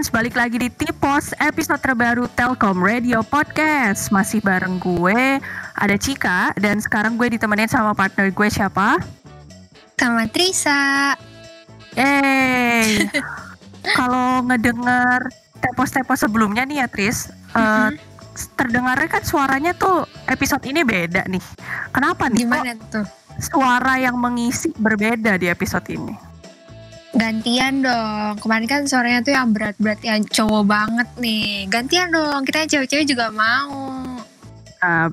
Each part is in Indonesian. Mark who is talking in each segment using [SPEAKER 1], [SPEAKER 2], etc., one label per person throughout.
[SPEAKER 1] Halo T-Friends, balik lagi di T-Post episode terbaru Telkom Radio Podcast Masih bareng gue, ada Cika Dan sekarang gue ditemenin sama partner gue siapa?
[SPEAKER 2] Sama Trisa
[SPEAKER 1] Yeay Kalau ngedenger T-Post-T-Post sebelumnya nih ya Tris uh, Terdengarnya kan suaranya tuh episode ini beda nih Kenapa nih?
[SPEAKER 2] Gimana tuh?
[SPEAKER 1] Suara yang mengisi berbeda di episode ini
[SPEAKER 2] Gantian dong. Kemarin kan suaranya tuh yang berat-berat yang cowok banget nih. Gantian dong. Kita yang cewek-cewek juga mau.
[SPEAKER 1] Uh,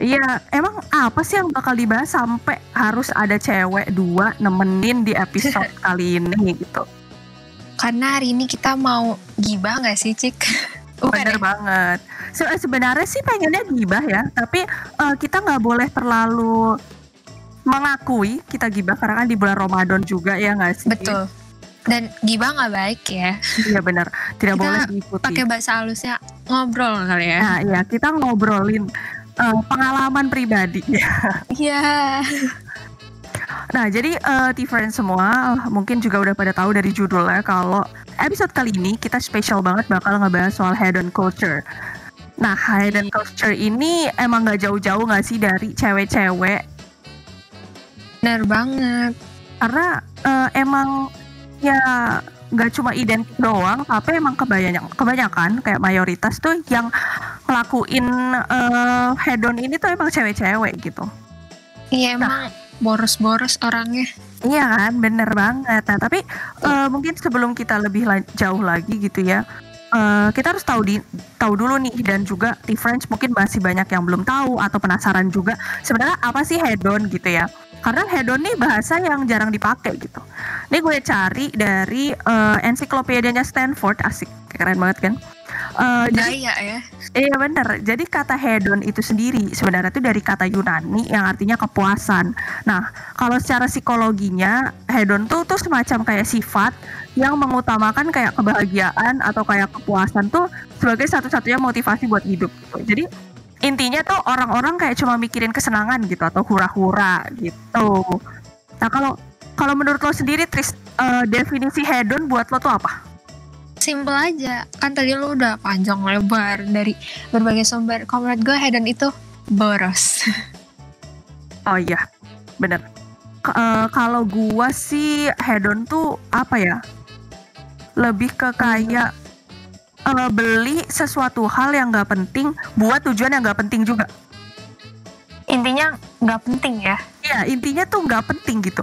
[SPEAKER 1] Iya, emang apa sih yang bakal dibahas sampai harus ada cewek dua nemenin di episode kali ini gitu?
[SPEAKER 2] Karena hari ini kita mau gibah nggak sih, Cik? Bukan
[SPEAKER 1] Bener
[SPEAKER 2] ya?
[SPEAKER 1] banget. Se sebenarnya sih pengennya gibah ya, tapi uh, kita nggak boleh terlalu mengakui kita gibah karena kan di bulan Ramadan juga ya nggak sih?
[SPEAKER 2] Betul. Dan gibah nggak baik ya.
[SPEAKER 1] Iya benar, tidak
[SPEAKER 2] Kita
[SPEAKER 1] boleh diikuti.
[SPEAKER 2] Pakai bahasa halusnya ngobrol kali ya.
[SPEAKER 1] Nah, iya kita ngobrolin uh, pengalaman pribadi.
[SPEAKER 2] Iya.
[SPEAKER 1] Nah, jadi uh, T-Friends semua mungkin juga udah pada tahu dari judulnya kalau episode kali ini kita spesial banget bakal ngebahas soal hedon culture. Nah, hedon culture ini emang gak jauh-jauh gak sih dari cewek-cewek
[SPEAKER 2] Bener banget.
[SPEAKER 1] karena uh, emang ya nggak cuma identik doang, tapi emang kebanyakan kebanyakan kayak mayoritas tuh yang ngelakuin uh, hedon ini tuh emang cewek-cewek gitu.
[SPEAKER 2] Iya emang boros-boros orangnya.
[SPEAKER 1] Iya kan, bener banget. Nah, tapi eh, mungkin sebelum kita lebih la- jauh lagi gitu ya, eh, kita harus tahu di tahu dulu nih dan juga di French mungkin masih banyak yang belum tahu atau penasaran juga sebenarnya apa sih hedon gitu ya. Karena hedon nih bahasa yang jarang dipakai gitu. Ini gue cari dari eh, ensiklopedianya Stanford, asik, keren banget kan? Jadi
[SPEAKER 2] Gaya ya.
[SPEAKER 1] Iya bener, jadi kata hedon itu sendiri sebenarnya itu dari kata Yunani yang artinya kepuasan. Nah, kalau secara psikologinya hedon tuh tuh semacam kayak sifat yang mengutamakan kayak kebahagiaan atau kayak kepuasan tuh sebagai satu-satunya motivasi buat hidup. gitu. Jadi intinya tuh orang-orang kayak cuma mikirin kesenangan gitu atau hura-hura gitu. Nah kalau kalau menurut lo sendiri Tris eh, definisi hedon buat lo tuh apa?
[SPEAKER 2] Simple aja. Kan tadi lu udah panjang lebar dari berbagai sumber. Kalau menurut gue hedon itu boros.
[SPEAKER 1] Oh iya, bener. K- eh, kalau gua sih hedon tuh apa ya? Lebih ke kayak eh, beli sesuatu hal yang nggak penting buat tujuan yang nggak penting juga.
[SPEAKER 2] Intinya nggak penting ya.
[SPEAKER 1] Ya intinya tuh nggak penting gitu.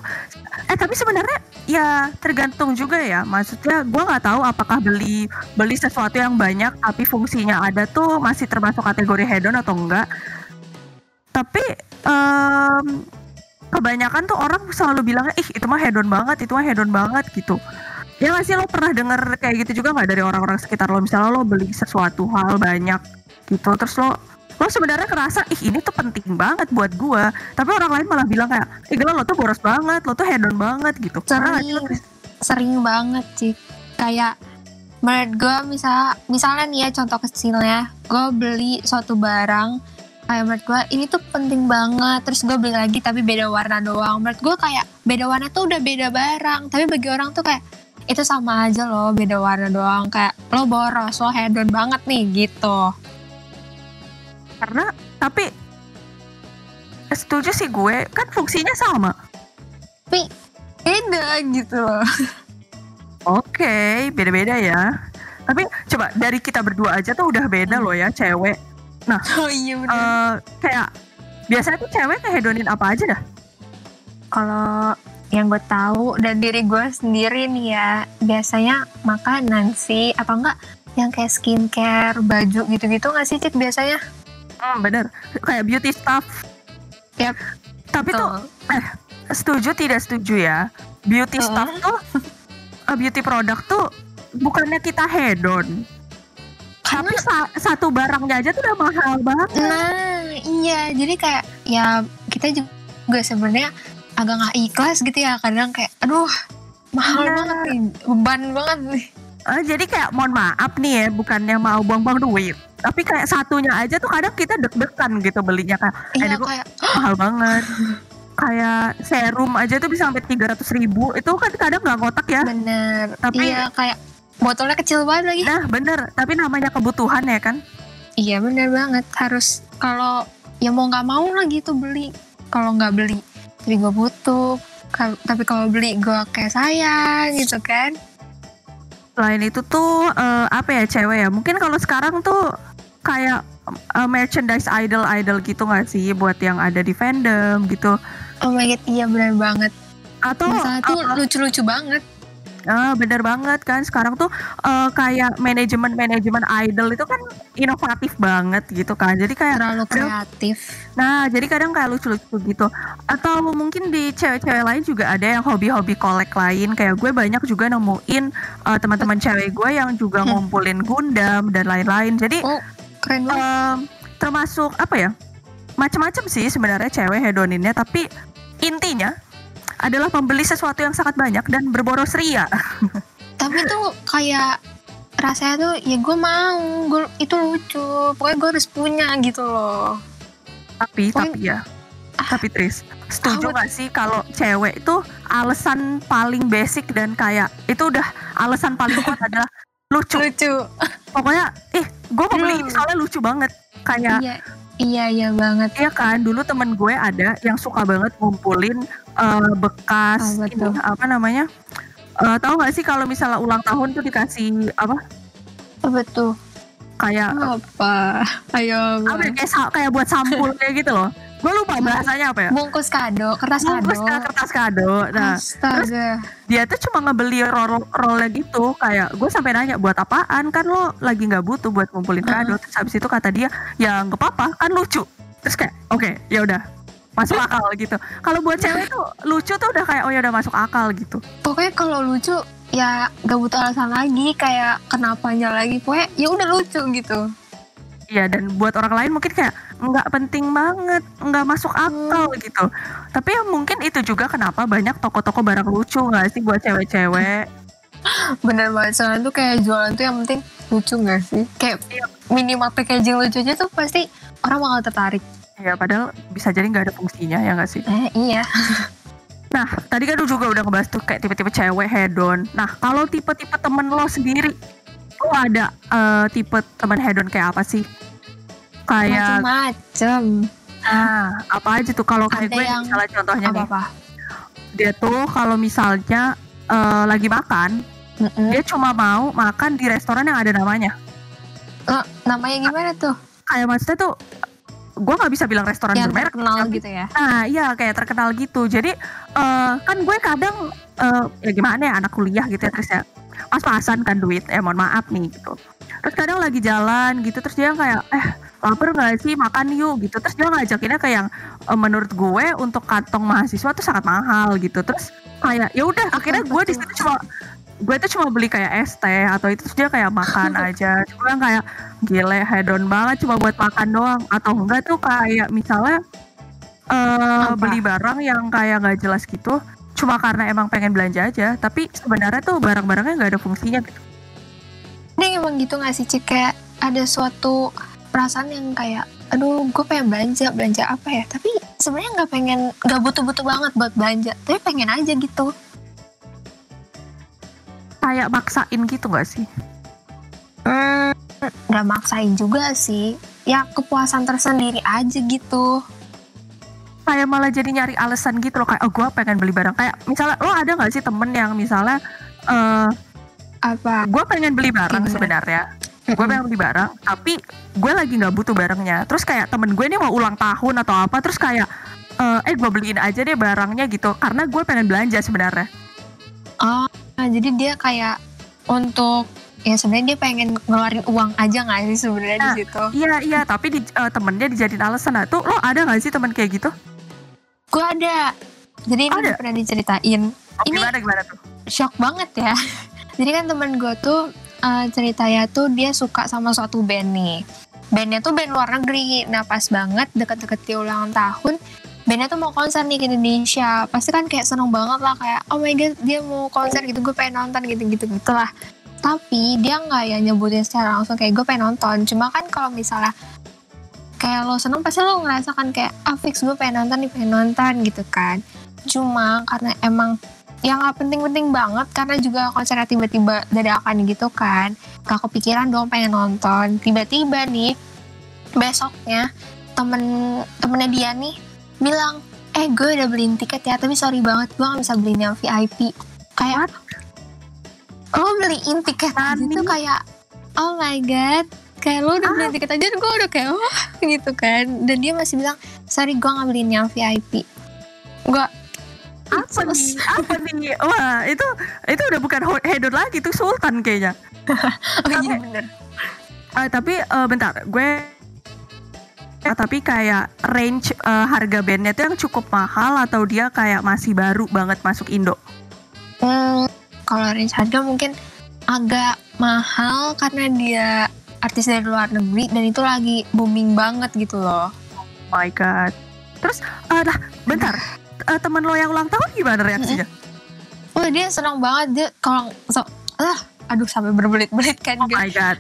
[SPEAKER 1] Eh tapi sebenarnya ya tergantung juga ya. Maksudnya gua nggak tahu apakah beli beli sesuatu yang banyak tapi fungsinya ada tuh masih termasuk kategori hedon atau enggak. Tapi em, kebanyakan tuh orang selalu bilangnya ih itu mah hedon banget, itu mah hedon banget gitu. Ya nggak sih lo pernah denger kayak gitu juga nggak dari orang-orang sekitar lo misalnya lo beli sesuatu hal banyak gitu terus lo lo sebenarnya kerasa ih ini tuh penting banget buat gua tapi orang lain malah bilang kayak ih gila lo tuh boros banget lo tuh hedon banget gitu
[SPEAKER 2] Sering,
[SPEAKER 1] Tris?
[SPEAKER 2] sering banget sih. Kayak menurut gue misal, misalnya nih ya contoh kecilnya, gue beli suatu barang, kayak menurut gue ini tuh penting banget, terus gue beli lagi tapi beda warna doang. Menurut gue kayak beda warna tuh udah beda barang, tapi bagi orang tuh kayak itu sama aja loh, beda warna doang. Kayak lo boros, lo hedon banget nih gitu.
[SPEAKER 1] karena tapi setuju sih gue kan fungsinya sama
[SPEAKER 2] Tapi beda gitu loh.
[SPEAKER 1] oke beda-beda ya tapi coba dari kita berdua aja tuh udah beda loh ya cewek
[SPEAKER 2] Oh iya bener.
[SPEAKER 1] Eh, kayak biasanya tuh cewek ngehedonin apa aja dah
[SPEAKER 2] Kalau yang gue tahu dan diri gue sendiri nih ya biasanya makanan sih apa enggak yang kayak skincare baju gitu-gitu nggak sih cik biasanya?
[SPEAKER 1] Hmm, bener. Kayak beauty stuff.
[SPEAKER 2] Yap,
[SPEAKER 1] tapi tuh setuju tidak setuju ya? Beauty
[SPEAKER 2] Heeh.
[SPEAKER 1] stuff tuh eh, beauty product tuh bukannya kita hedon.
[SPEAKER 2] Karena
[SPEAKER 1] tapi sa- satu barangnya aja tuh udah mahal banget.
[SPEAKER 2] Nah iya. Jadi kayak ya kita juga sebenarnya agak nggak ikhlas gitu ya kadang kayak aduh mahal
[SPEAKER 1] Iya.
[SPEAKER 2] banget nih beban banget nih.
[SPEAKER 1] Eh, jadi kayak mohon maaf nih ya bukannya mau buang-buang duit tapi kayak satunya aja tuh kadang kita deg-degan gitu belinya kayak eh,
[SPEAKER 2] iya kayak
[SPEAKER 1] mahal banget. Kayak serum aja tuh bisa sampai 300 ribu itu kan kadang nggak ngotak ya.
[SPEAKER 2] Bener
[SPEAKER 1] Tapi-
[SPEAKER 2] iya kayak botolnya kecil banget lagi.
[SPEAKER 1] Nah bener tapi namanya kebutuhan ya kan?
[SPEAKER 2] Iya bener banget harus kalau ya mau nggak mau lah gitu beli kalau nggak beli tapi gue butuh tapi kalau beli gue kayak sayang gitu kan.
[SPEAKER 1] Selain itu tuh eh, apa ya cewek ya? Mungkin kalau sekarang tuh kayak eh, merchandise idol idol gitu nggak sih? Buat yang ada di fandom gitu.
[SPEAKER 2] Oh my god iya bener banget.
[SPEAKER 1] Atau
[SPEAKER 2] masalah tuh lucu-lucu banget
[SPEAKER 1] Ah, bener banget kan sekarang tuh eh, kayak manajemen manajemen idol itu kan inovatif banget gitu kan jadi kayak
[SPEAKER 2] terlalu
[SPEAKER 1] aduh,
[SPEAKER 2] kreatif
[SPEAKER 1] Nah, jadi kadang kayak lucu-lucu gitu. Atau mungkin di cewek-cewek lain juga ada yang hobi-hobi kolek lain. Kayak gue banyak juga nemuin uh, teman-teman cewek gue yang juga
[SPEAKER 2] Hmm.
[SPEAKER 1] ngumpulin Gundam dan lain-lain. Jadi
[SPEAKER 2] oh keren banget
[SPEAKER 1] termasuk apa ya? Macam-macam sih sebenarnya cewek hedoninnya, tapi intinya adalah membeli sesuatu yang sangat banyak dan berboros ria.
[SPEAKER 2] tapi tuh kayak rasanya tuh ya gue mau gue itu lucu. Pokoknya gue harus punya gitu loh.
[SPEAKER 1] Tapi
[SPEAKER 2] Poin-
[SPEAKER 1] tapi ya. Tapi Tris setuju gak sih kalau cewek itu alasan paling basic dan kayak itu udah alasan paling kuat adalah lucu.
[SPEAKER 2] Lucu.
[SPEAKER 1] Pokoknya ih gue mau beli ini
[SPEAKER 2] Hmm.
[SPEAKER 1] soalnya lucu banget. Kayak
[SPEAKER 2] iya iya iya banget
[SPEAKER 1] Iya kan, dulu temen gue ada yang suka banget ngumpulin eh, bekas
[SPEAKER 2] Apa
[SPEAKER 1] ini
[SPEAKER 2] tuh?
[SPEAKER 1] apa namanya? Eh, tahu gak sih kalau misalnya ulang tahun tuh dikasih apa?
[SPEAKER 2] apa tuh
[SPEAKER 1] Kayak
[SPEAKER 2] apa ayo
[SPEAKER 1] apa ya, kayak kayak buat sampul kayak gitu loh. Gue lupa bahasanya apa ya?
[SPEAKER 2] bungkus kado kertas
[SPEAKER 1] Bungkus
[SPEAKER 2] kado.
[SPEAKER 1] ke kertas kado. Nah,
[SPEAKER 2] astaga.
[SPEAKER 1] dia tuh cuma ngebeli roll rollnya gitu. Kayak gue sampai nanya buat apaan? Kan lo lagi nggak butuh buat ngumpulin kado. Terus habis itu kata dia ya nggak apa-apa kan lucu. Terus kayak oke ya udah masuk akal gitu. Kalau buat cewek tuh lucu tuh udah kayak oh ya udah masuk akal gitu.
[SPEAKER 2] Pokoknya kalau lucu ya gak butuh alasan lagi kayak kenapanya lagi pokoknya ya udah lucu gitu
[SPEAKER 1] Iya dan buat orang lain mungkin kayak nggak penting banget nggak masuk akal gitu. Tapi ya mungkin itu juga kenapa banyak toko-toko barang lucu nggak sih buat cewek-cewek?
[SPEAKER 2] Bener banget soalnya tuh kayak jualan tuh yang penting lucu gak sih? Kayak minimal packaging lucu aja tuh pasti orang bakal tertarik.
[SPEAKER 1] Ya padahal bisa jadi nggak ada fungsinya ya nggak sih?
[SPEAKER 2] Eh iya.
[SPEAKER 1] Nah, tadi kan lu juga udah ngebahas tuh kayak tipe-tipe cewek hedon. Nah, kalau tipe-tipe temen lo sendiri, lo ada eh, tipe temen hedon kayak apa sih? Kayak,
[SPEAKER 2] macem-macem
[SPEAKER 1] ah, apa aja tuh? Kalau kayak
[SPEAKER 2] Ada
[SPEAKER 1] gue, nih,
[SPEAKER 2] yang-
[SPEAKER 1] misalnya contohnya nih,
[SPEAKER 2] apa-apa
[SPEAKER 1] dia tuh kalau misalnya eh, lagi makan,
[SPEAKER 2] Mm-mm.
[SPEAKER 1] dia cuma mau makan di restoran yang ada namanya.
[SPEAKER 2] Eh, namanya gimana tuh
[SPEAKER 1] Kayak maksudnya tuh, gue nggak bisa bilang restoran
[SPEAKER 2] yang
[SPEAKER 1] bermerek.
[SPEAKER 2] terkenal
[SPEAKER 1] tapi-
[SPEAKER 2] gitu ya
[SPEAKER 1] Nah, iya kayak terkenal gitu. Jadi eh, kan gue kadang eh, ya gimana ya anak kuliah gitu ya terus ya pas-pasan kan duit. Eh mohon maaf nih gitu. Terus kadang lagi jalan gitu terus dia kayak eh lapar nggak sih makan yuk gitu. Terus dia ngajakinnya kayak yang eh, menurut gue untuk kantong mahasiswa tuh sangat mahal gitu. Terus kayak ya udah akhirnya gue di situ cuma gue tuh cuma beli kayak es teh atau itu terus dia kayak makan aja. Cuma kayak gile hedon banget cuma buat makan doang atau enggak tuh kayak misalnya eh
[SPEAKER 2] Apa?
[SPEAKER 1] beli barang yang kayak nggak jelas gitu cuma karena emang pengen belanja aja tapi sebenarnya tuh barang-barangnya nggak ada fungsinya gitu.
[SPEAKER 2] ini emang gitu gak sih Cik? Kayak ada suatu perasaan yang kayak aduh gue pengen belanja belanja apa ya? Tapi sebenarnya nggak pengen nggak butuh-butuh banget buat belanja tapi pengen aja gitu.
[SPEAKER 1] Kayak maksain gitu nggak sih?
[SPEAKER 2] Hmm, nggak maksain juga sih. Ya kepuasan tersendiri aja gitu
[SPEAKER 1] kayak malah jadi nyari alasan gitu loh kayak oh gue pengen beli barang. Kayak misalnya lo ada nggak sih temen yang misalnya eh
[SPEAKER 2] apa?
[SPEAKER 1] Gue pengen beli barang
[SPEAKER 2] Gimana?
[SPEAKER 1] sebenarnya. Gue pengen beli barang tapi gue lagi nggak butuh barangnya. Terus kayak temen gue ini mau ulang tahun atau apa terus kayak eh, eh gue beliin aja deh barangnya gitu. Karena gue pengen belanja sebenarnya.
[SPEAKER 2] Oh nah, jadi dia kayak untuk ya sebenarnya dia pengen ngeluarin uang aja nggak sih sebenarnya
[SPEAKER 1] Nah,
[SPEAKER 2] di situ?
[SPEAKER 1] iya iya tapi di, eh, temennya dijadiin alasan. Nah tuh lo ada nggak sih temen kayak gitu
[SPEAKER 2] gue ada jadi ini
[SPEAKER 1] Ada?
[SPEAKER 2] pernah diceritain
[SPEAKER 1] oh,
[SPEAKER 2] Ini-
[SPEAKER 1] gimana gimana tuh
[SPEAKER 2] shock banget ya. Jadi kan temen gue tuh eh, ceritanya tuh dia suka sama suatu band nih. Bandnya tuh band luar negeri. Nah pas banget deket-deket dia ulang tahun, bandnya tuh mau konser nih ke Indonesia. Pasti kan kayak seneng banget lah kayak oh my god dia mau konser gitu gue pengen nonton gitu-gitu gitulah. Tapi dia nggak ya nyebutin secara langsung kayak gue pengen nonton. Cuma kan kalau misalnya kayak lo seneng pasti lo ngerasakan kayak ah fix gue pengen nonton nih pengen nonton gitu kan. Cuma karena emang yang nggak penting-penting banget karena juga konsernya tiba-tiba dadakan gitu kan gak kepikiran dong pengen nonton. Tiba-tiba nih besoknya temen temennya dia nih bilang eh gue udah beliin tiket ya tapi sorry banget gue gak bisa beliin yang VIP kayak lo beliin tiket tuh kayak oh my god kayak lo udah beliin tiket aja gue udah kayak wah gitu kan. Dan dia masih bilang sorry gue gak beliin yang VIP gue
[SPEAKER 1] apa nih? Apa nih? Wah itu itu udah bukan hedon lagi tuh sultan kayaknya.
[SPEAKER 2] Oh iya bener.
[SPEAKER 1] Ah, tapi eh, bentar gue eh, tapi kayak range eh, harga bandnya tuh yang cukup mahal atau dia kayak masih baru banget masuk Indo?
[SPEAKER 2] Hmm, kalau range harga mungkin agak mahal karena dia artis dari luar negeri dan itu lagi booming banget gitu loh.
[SPEAKER 1] Oh my god. Terus eh lah bentar. Eh, temen lo yang ulang tahun gimana reaksinya?
[SPEAKER 2] Wah dia senang banget. Dia kalau so, ah, aduh sampai berbelit-belit kan
[SPEAKER 1] oh
[SPEAKER 2] dia.
[SPEAKER 1] my god.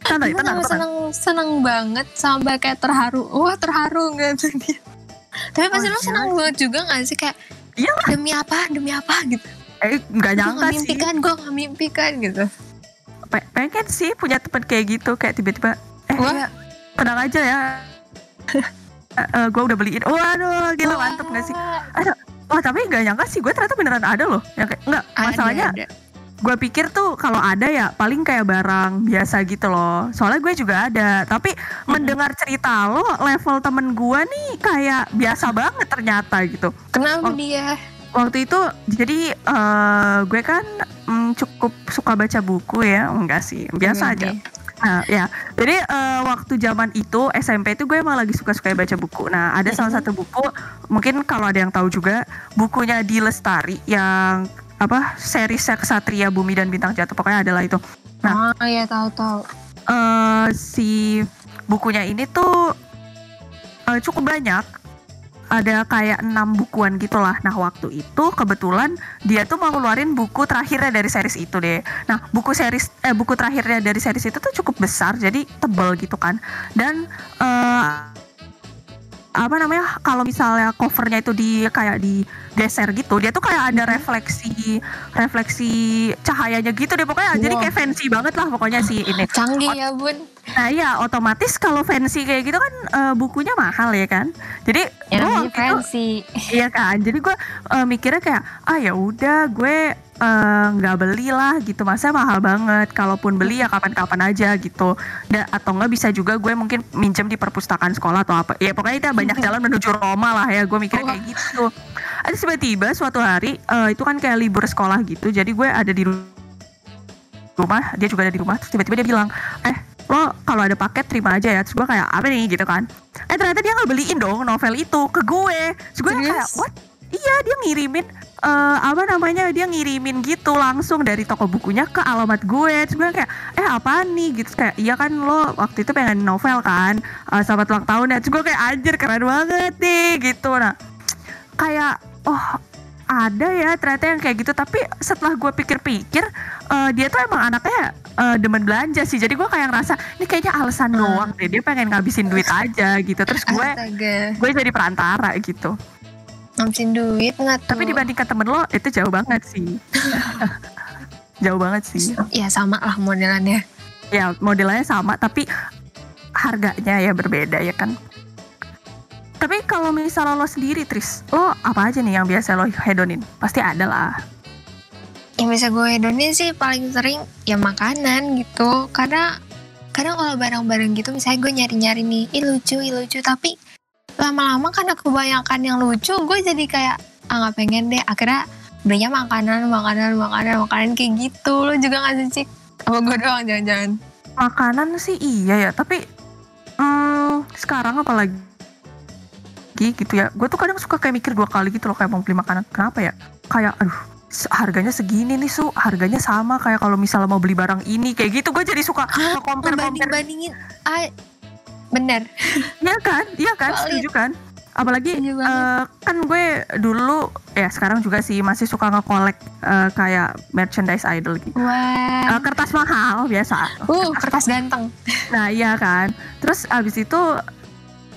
[SPEAKER 1] Tenang
[SPEAKER 2] sampai
[SPEAKER 1] tenang
[SPEAKER 2] seneng seneng banget sampai kayak terharu. Wah terharu gitu dia. Tapi pasti
[SPEAKER 1] Oh,
[SPEAKER 2] lo seneng banget juga gak sih? Kayak
[SPEAKER 1] Iya
[SPEAKER 2] demi apa? Demi apa? gitu.
[SPEAKER 1] eh nggak
[SPEAKER 2] Gue
[SPEAKER 1] nyangka
[SPEAKER 2] gak mimpi
[SPEAKER 1] sih.
[SPEAKER 2] kan, gue gak mimpi kan gitu.
[SPEAKER 1] Pe- pengen sih punya temen kayak gitu kayak tiba-tiba eh
[SPEAKER 2] Wah.
[SPEAKER 1] ya, tenang aja ya gue udah beliin waduh gila mantep gak sih Wah tapi gak nyangka sih gue ternyata beneran ada loh yang kayak nggak
[SPEAKER 2] Ada,
[SPEAKER 1] masalahnya
[SPEAKER 2] ada.
[SPEAKER 1] gue pikir tuh kalau ada ya paling kayak barang biasa gitu loh soalnya gue juga ada tapi mendengar cerita lo level temen gue nih kayak biasa banget ternyata gitu
[SPEAKER 2] Kenapa
[SPEAKER 1] Oh.
[SPEAKER 2] dia?
[SPEAKER 1] Waktu itu jadi eh, gue kan mm, cukup suka baca buku ya enggak sih biasa aja
[SPEAKER 2] Oke.
[SPEAKER 1] Nah, ya. Jadi eh, waktu zaman itu SMP itu gue emang lagi suka-suka baca buku. Nah, ada salah satu buku mungkin kalau ada yang tahu juga bukunya di Lestari yang apa seri Ksatria Bumi dan Bintang Jatuh pokoknya adalah itu. Nah.
[SPEAKER 2] Oh iya tahu-tahu.
[SPEAKER 1] eh si bukunya ini tuh eh, cukup banyak ada kayak enam bukuan gitulah. Nah waktu itu kebetulan dia tuh mau ngeluarin buku terakhirnya dari series itu deh. Nah buku series eh buku terakhirnya dari series itu tuh cukup besar jadi tebel gitu kan. Dan eh apa namanya kalau misalnya covernya itu di kayak digeser gitu dia tuh kayak ada
[SPEAKER 2] Mhm.
[SPEAKER 1] refleksi refleksi cahayanya gitu deh pokoknya jadi
[SPEAKER 2] Wow.
[SPEAKER 1] kayak fancy banget lah pokoknya si ini
[SPEAKER 2] Canggih ya bun.
[SPEAKER 1] Nah iya otomatis kalau fancy kayak gitu kan eh, bukunya mahal ya kan. Jadi
[SPEAKER 2] Yang
[SPEAKER 1] gue
[SPEAKER 2] ini
[SPEAKER 1] waktu itu
[SPEAKER 2] fancy.
[SPEAKER 1] iya kan. Jadi gue eh, mikirnya kayak ah ya udah gue eh, nggak beli lah gitu. Masa mahal banget. Kalaupun beli ya kapan-kapan aja gitu. Da, atau nggak bisa juga gue mungkin minjem di perpustakaan sekolah atau apa. Ya pokoknya itu banyak jalan menuju Roma lah ya. Gue mikirnya kayak gitu. Ada tiba-tiba suatu hari eh, itu kan kayak libur sekolah gitu. Jadi gue ada di ru- rumah. Dia juga ada di rumah. Terus tiba-tiba dia bilang eh lo kalau ada paket terima aja ya. Terus gue kayak apa nih? Gitu kan. Eh ternyata dia nggak beliin dong novel itu ke gue. Terus gue kayak what? Iya dia ngirimin eh apa namanya dia ngirimin gitu langsung dari toko bukunya ke alamat gue. Terus gue kayak eh apa nih? Gitu. Kayak iya kan lo waktu itu pengen novel kan? Eh, selamat ulang tahun ya terus gue kayak anjir keren banget nih. Gitu. Nah kayak oh ada ya ternyata yang kayak gitu. Tapi setelah gue pikir-pikir eh, dia tuh emang anaknya eh, demen belanja sih. Jadi gue kayak ngerasa ini kayaknya alasan
[SPEAKER 2] Hmm.
[SPEAKER 1] doang deh dia pengen ngabisin duit aja gitu. Terus gue gue jadi perantara gitu.
[SPEAKER 2] Ngabisin duit nggak tuh?
[SPEAKER 1] tapi dibandingkan temen lo itu jauh banget sih. Jauh banget sih.
[SPEAKER 2] Ya sama lah modelannya.
[SPEAKER 1] ya modelnya sama tapi harganya ya berbeda ya kan tapi kalau misalnya lo sendiri Tris lo apa aja nih yang biasa lo hedonin pasti ada lah
[SPEAKER 2] Yang bisa gue hedonin sih paling sering ya makanan gitu. Karena kadang kalau barang-barang gitu misalnya gue nyari-nyari nih, ih lucu, ih lucu. Tapi lama-lama karena kebanyakan yang lucu, gue jadi kayak ah nggak pengen deh. Akhirnya belinya makanan, makanan, makanan, makanan kayak gitu. Lo juga nggak sih, Cik? Apa gue doang jangan-jangan?
[SPEAKER 1] makanan sih iya ya tapi hmm, sekarang apalagi gitu ya. Gue tuh kadang suka kayak mikir dua kali gitu loh kayak mau beli makanan. Kenapa ya? Kayak aduh harganya segini nih su. Harganya sama kayak kalau misalnya mau beli barang ini. Kayak gitu gue jadi suka compare compare
[SPEAKER 2] Banding-bandingin. Ah, bener.
[SPEAKER 1] Iya kan? Iya kan? Setuju kan? Apalagi eh, kan gue dulu ya sekarang juga sih masih suka nge-collect eh, kayak merchandise idol gitu.
[SPEAKER 2] Wah.
[SPEAKER 1] Eh, kertas mahal biasa.
[SPEAKER 2] Uh, kertas ganteng.
[SPEAKER 1] Nah iya kan. Terus abis itu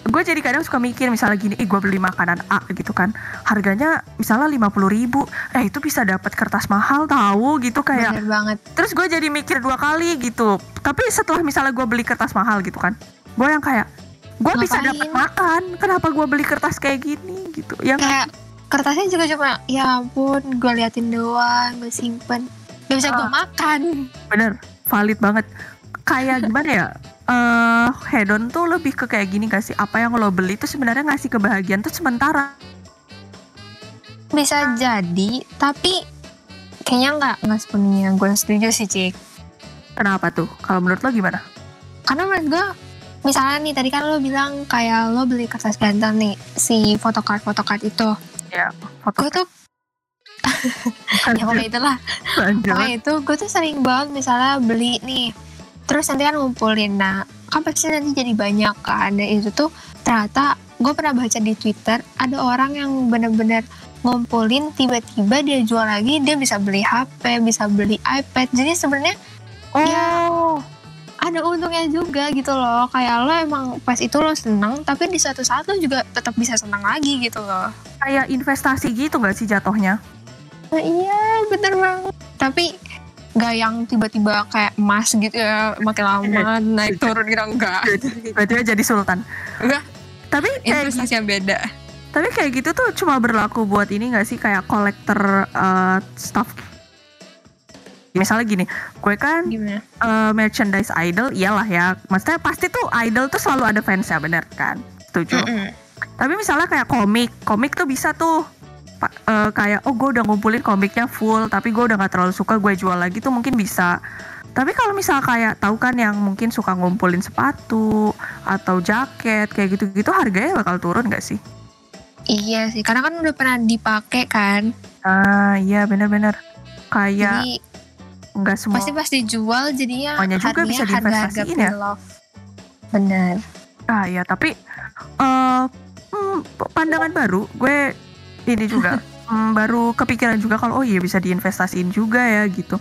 [SPEAKER 1] gue jadi kadang suka mikir misalnya gini, eh gue beli makanan A gitu kan, harganya misalnya lima puluh ribu, eh itu bisa dapat kertas mahal tahu gitu kayak.
[SPEAKER 2] Bener banget.
[SPEAKER 1] Terus gue jadi mikir dua kali gitu. Tapi setelah misalnya gue beli kertas mahal gitu kan, gue yang kayak gue bisa dapat makan, kenapa gue beli kertas kayak gini gitu? Yang
[SPEAKER 2] Kayak kertasnya juga cuma ya ampun gue liatin doang, gue simpen. Gak bisa gue
[SPEAKER 1] Ah.
[SPEAKER 2] makan.
[SPEAKER 1] bener valid banget. Kayak gimana ya? Eh hedon tuh lebih ke kayak gini gak sih? Apa yang lo beli tuh sebenarnya ngasih kebahagiaan tuh sementara.
[SPEAKER 2] Bisa jadi, tapi kayaknya nggak nggak sepenuhnya gue setuju sih cik.
[SPEAKER 1] Kenapa tuh? Kalau menurut lo gimana?
[SPEAKER 2] Karena menurut gue, misalnya nih tadi kan lo bilang kayak lo beli kertas ganteng nih, si photocard photocard itu.
[SPEAKER 1] Foto
[SPEAKER 2] Gue tuh, ya pokoknya itulah.
[SPEAKER 1] lanjut.
[SPEAKER 2] Pokoknya itu gue tuh sering banget misalnya beli nih terus nanti kan ngumpulin nah kan pasti nanti jadi banyak kan dan itu tuh ternyata gue pernah baca di twitter ada orang yang bener-bener ngumpulin tiba-tiba dia jual lagi dia bisa beli HP bisa beli iPad. Jadi sebenarnya ya.
[SPEAKER 1] Oh,
[SPEAKER 2] ada untungnya juga gitu loh. Kayak lo emang pas itu lo seneng tapi di saat lo juga tetap bisa senang lagi gitu loh.
[SPEAKER 1] Kayak investasi gitu gak sih jatuhnya?
[SPEAKER 2] Nah, iya bener banget. Tapi nggak yang tiba-tiba kayak emas gitu ya makin lama naik turun gitu enggak
[SPEAKER 1] Tiba-tiba jadi sultan.
[SPEAKER 2] Enggak.
[SPEAKER 1] Tapi kayak
[SPEAKER 2] investasinya beda
[SPEAKER 1] tapi kayak gitu tuh cuma berlaku buat ini gak sih kayak kolektor eh, stuff. Misalnya gini, gue kan
[SPEAKER 2] gimana
[SPEAKER 1] eh, merchandise idol iyalah ya. Maksudnya pasti tuh idol tuh selalu ada fansnya bener kan? Setuju. Tapi misalnya kayak komik, komik tuh bisa tuh eh, kayak oh gue udah ngumpulin komiknya full, tapi gue udah nggak terlalu suka gue jual lagi tuh mungkin bisa. Tapi kalau misal kayak tahu kan yang mungkin suka ngumpulin sepatu atau jaket kayak gitu-gitu harganya bakal turun gak sih?
[SPEAKER 2] iya sih karena kan udah pernah dipakai kan
[SPEAKER 1] Ah iya bener-bener kayak nggak semua
[SPEAKER 2] pasti pas dijual jadinya
[SPEAKER 1] Semuanya juga bisa diinvestasiin ya?
[SPEAKER 2] pre-love bener
[SPEAKER 1] ah ya tapi hmm, pandangan baru gue ini juga hmm, baru kepikiran juga kalau oh iya bisa diinvestasiin juga ya gitu.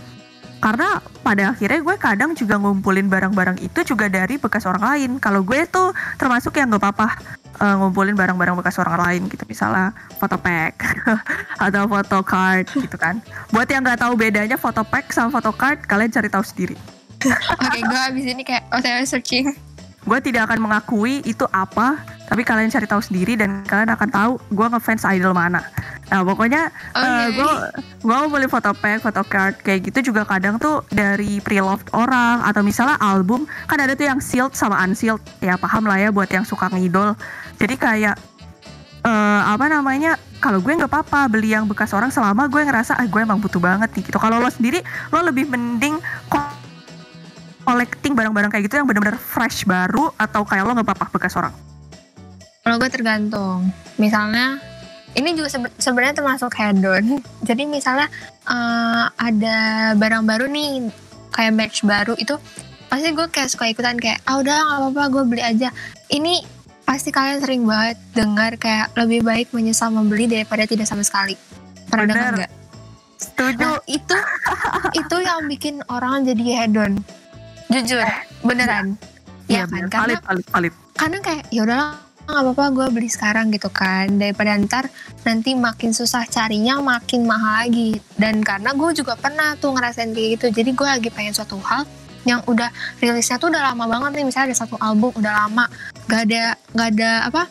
[SPEAKER 1] Karena pada akhirnya gue kadang juga ngumpulin barang-barang itu juga dari bekas orang lain. Kalau gue tuh termasuk yang gak apa-apa eh, ngumpulin barang-barang bekas orang lain gitu. Misalnya foto pack atau foto card gitu kan. Buat yang nggak tahu bedanya foto pack sama foto card kalian cari tahu sendiri.
[SPEAKER 2] Oke gue abis ini kayak otw searching
[SPEAKER 1] gue tidak akan mengakui itu apa tapi kalian cari tahu sendiri dan kalian akan tahu gue ngefans idol mana. Nah pokoknya gue gue mau beli foto pack foto card kayak gitu juga kadang tuh dari pre-loved orang atau misalnya album kan ada tuh yang sealed sama unsealed. Ya paham lah ya buat yang suka ngidol. Jadi kayak eh apa namanya kalau gue nggak apa-apa beli yang bekas orang selama gue ngerasa ah gue emang butuh banget nih gitu. Kalau lo sendiri lo lebih mending collecting barang-barang kayak gitu yang benar-benar fresh baru atau kayak lo nggak apa-apa bekas orang
[SPEAKER 2] Kalau gue tergantung. Misalnya, ini juga sebe- sebenarnya termasuk hedon. Jadi misalnya eh, ada barang baru nih, kayak merch baru itu, pasti gue kayak suka ikutan kayak, ah udah nggak apa-apa gue beli aja. Ini pasti kalian sering banget dengar kayak lebih baik menyesal membeli daripada tidak sama sekali. Pernah dengar nggak?
[SPEAKER 1] setuju
[SPEAKER 2] Nah itu itu yang bikin orang jadi hedon. Jujur, beneran.
[SPEAKER 1] Iya
[SPEAKER 2] Ya kan?
[SPEAKER 1] bener.
[SPEAKER 2] Karena
[SPEAKER 1] valid valid valid.
[SPEAKER 2] karena kayak ya udahlah nggak apa-apa gue beli sekarang gitu kan. Daripada ntar nanti makin susah carinya makin mahal lagi. Dan karena gue juga pernah tuh ngerasain kayak gitu. Jadi gue lagi pengen suatu hal yang udah rilisnya tuh udah lama banget nih. Misalnya ada satu album udah lama gak ada gak ada apa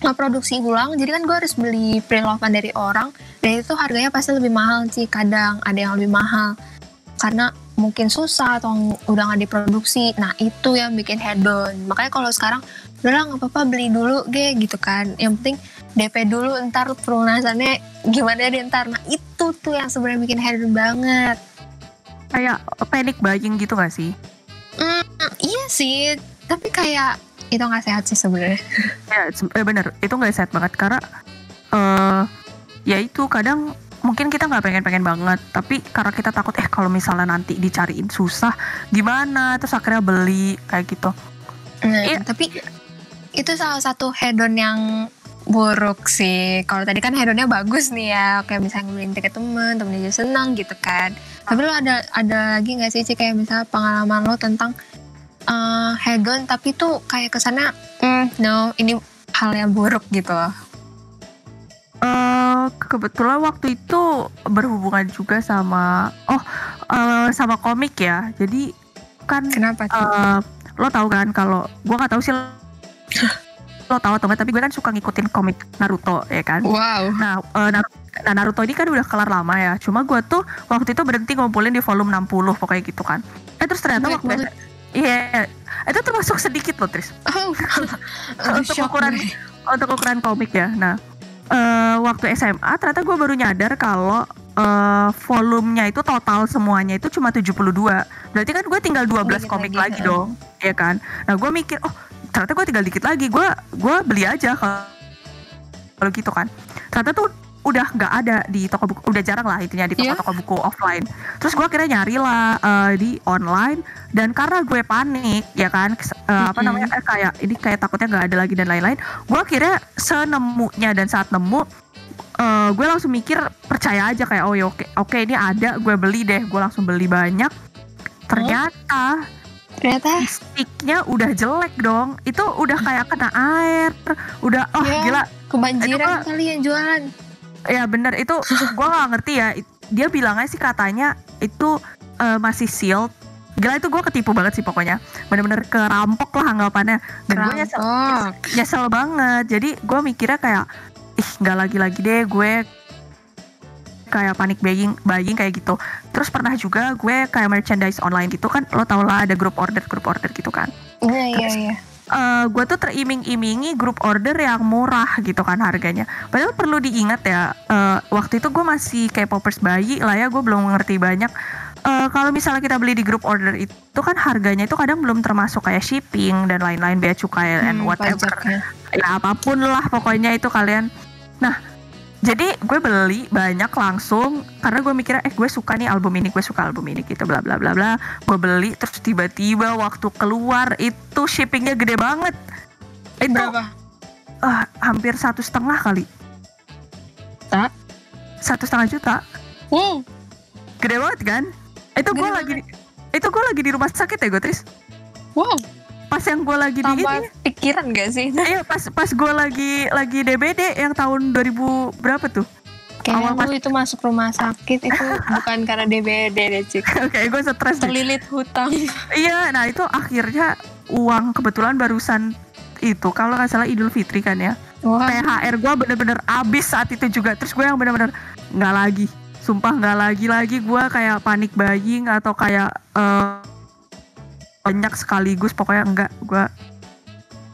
[SPEAKER 2] nggak produksi ulang. Jadi kan gue harus beli pre-lovean dari orang. Dan itu harganya pasti lebih mahal sih kadang ada yang lebih mahal. Karena mungkin susah atau udah nggak diproduksi. Nah itu yang bikin hedon makanya kalau sekarang udahlah nggak apa-apa beli dulu ge gitu kan. Yang penting DP dulu ntar pelunasannya gimana deh ntar. Nah itu tuh yang sebenarnya bikin hedon banget.
[SPEAKER 1] Kayak panic buying gitu gak sih?
[SPEAKER 2] Hmm, iya sih. Tapi kayak itu nggak sehat sih sebenarnya.
[SPEAKER 1] Ya eh, bener. Itu nggak sehat banget. Karena eh ya itu kadang mungkin kita nggak pengen-pengen banget tapi karena kita takut eh kalau misalnya nanti dicariin susah gimana terus akhirnya beli kayak gitu
[SPEAKER 2] Nah,
[SPEAKER 1] Iya.
[SPEAKER 2] tapi itu salah satu hedon yang buruk sih. Kalau tadi kan hedonnya bagus nih ya, kayak misalnya ngebeliin tiket temen, temen aja senang gitu kan. Tapi lo ada ada lagi nggak sih Ci, kayak misalnya pengalaman lo tentang eh, hedon tapi tuh kayak ke sana mm, no ini hal yang buruk gitu loh
[SPEAKER 1] Eh, kebetulan waktu itu berhubungan juga sama oh eh, sama komik ya. Jadi kan
[SPEAKER 2] kenapa
[SPEAKER 1] eh, lo tahu kan kalau gua nggak tahu sih lo tahu atau enggak tapi gue kan suka ngikutin komik Naruto ya kan.
[SPEAKER 2] wow
[SPEAKER 1] Nah, Nar- nah, Naruto ini kan udah kelar lama ya. Cuma gua tuh waktu itu berhenti ngumpulin di volume 60 pokoknya gitu kan. Eh terus ternyata waktu
[SPEAKER 2] banget.
[SPEAKER 1] Iya, itu termasuk sedikit loh Tris.
[SPEAKER 2] oh
[SPEAKER 1] Untuk ukuran- untuk ukuran komik ya. Nah, eh, waktu SMA ternyata gue baru nyadar kalau eh, volumenya itu total semuanya itu cuma 72. Berarti kan gue tinggal 12
[SPEAKER 2] Dikit
[SPEAKER 1] komik
[SPEAKER 2] lagi,
[SPEAKER 1] lagi, dong, ya kan? Nah, gue mikir, oh ternyata gue tinggal dikit lagi. Gue gue beli aja kalau kalau gitu kan. Ternyata tuh udah nggak ada di toko buku, udah jarang lah intinya di
[SPEAKER 2] Iya.
[SPEAKER 1] toko-toko buku offline. Terus gue akhirnya nyari lah eh, di online dan karena gue panik ya kan, eh, apa namanya eh, kayak ini kayak takutnya nggak ada lagi dan lain-lain. Gue akhirnya senemunya dan saat nemu eh, gue langsung mikir percaya aja kayak oh ya oke oke ini ada gue beli deh gue langsung beli banyak ternyata
[SPEAKER 2] ternyata
[SPEAKER 1] sticknya udah jelek dong itu udah kayak kena air udah oh
[SPEAKER 2] Ya.
[SPEAKER 1] gila
[SPEAKER 2] kebanjiran kali yang jualan
[SPEAKER 1] ya bener. Itu gue nggak ngerti ya. Dia bilangnya sih katanya itu eh, masih sealed. Gila itu gue ketipu banget sih pokoknya. Bener-bener kerampok lah anggapannya. Dan gue nyesel, nyesel banget. Jadi gue mikirnya kayak ih nggak lagi-lagi deh gue kayak panik buying buying kayak gitu. Terus pernah juga gue kayak merchandise online gitu kan. Lo tau lah ada grup order grup order gitu kan.
[SPEAKER 2] Iya iya iya
[SPEAKER 1] eh gue tuh teriming-imingi grup order yang murah gitu kan harganya. Padahal perlu diingat ya, eh, waktu itu gue masih kayak poppers bayi lah ya, gue belum mengerti banyak. Eh, kalau misalnya kita beli di grup order itu kan harganya itu kadang belum termasuk kayak shipping dan lain-lain bea cukai and
[SPEAKER 2] Hmm,
[SPEAKER 1] whatever.
[SPEAKER 2] pajaknya.
[SPEAKER 1] Ya apa pun lah pokoknya itu kalian. Nah, jadi gue beli banyak langsung karena gue mikirnya eh gue suka nih album ini, gue suka album ini gitu bla bla bla bla. Gue beli terus tiba-tiba waktu keluar itu shippingnya gede banget. Itu
[SPEAKER 2] berapa
[SPEAKER 1] ah, hampir satu setengah kali.
[SPEAKER 2] Tak?
[SPEAKER 1] Satu setengah juta.
[SPEAKER 2] wow
[SPEAKER 1] Gede banget kan? Itu gue lagi itu gue lagi di rumah sakit ya gue Tris.
[SPEAKER 2] wow
[SPEAKER 1] Pas yang gue lagi di
[SPEAKER 2] tambah
[SPEAKER 1] ini,
[SPEAKER 2] pikiran gak sih
[SPEAKER 1] iya pas pas gue lagi lagi DBD yang tahun 2000 berapa tuh?
[SPEAKER 2] Kayaknya
[SPEAKER 1] Awal
[SPEAKER 2] lu itu masuk rumah sakit itu bukan karena DBD deh cik
[SPEAKER 1] Kayak gue stres.
[SPEAKER 2] Terlilit hutang
[SPEAKER 1] Iya, nah itu akhirnya uang kebetulan barusan itu kalau nggak salah Idul Fitri kan ya.
[SPEAKER 2] Wah
[SPEAKER 1] THR gue bener-bener abis saat itu juga. Terus gue yang bener-bener nggak lagi, sumpah nggak lagi lagi gue kayak panik buying atau kayak eh, banyak sekaligus pokoknya enggak gue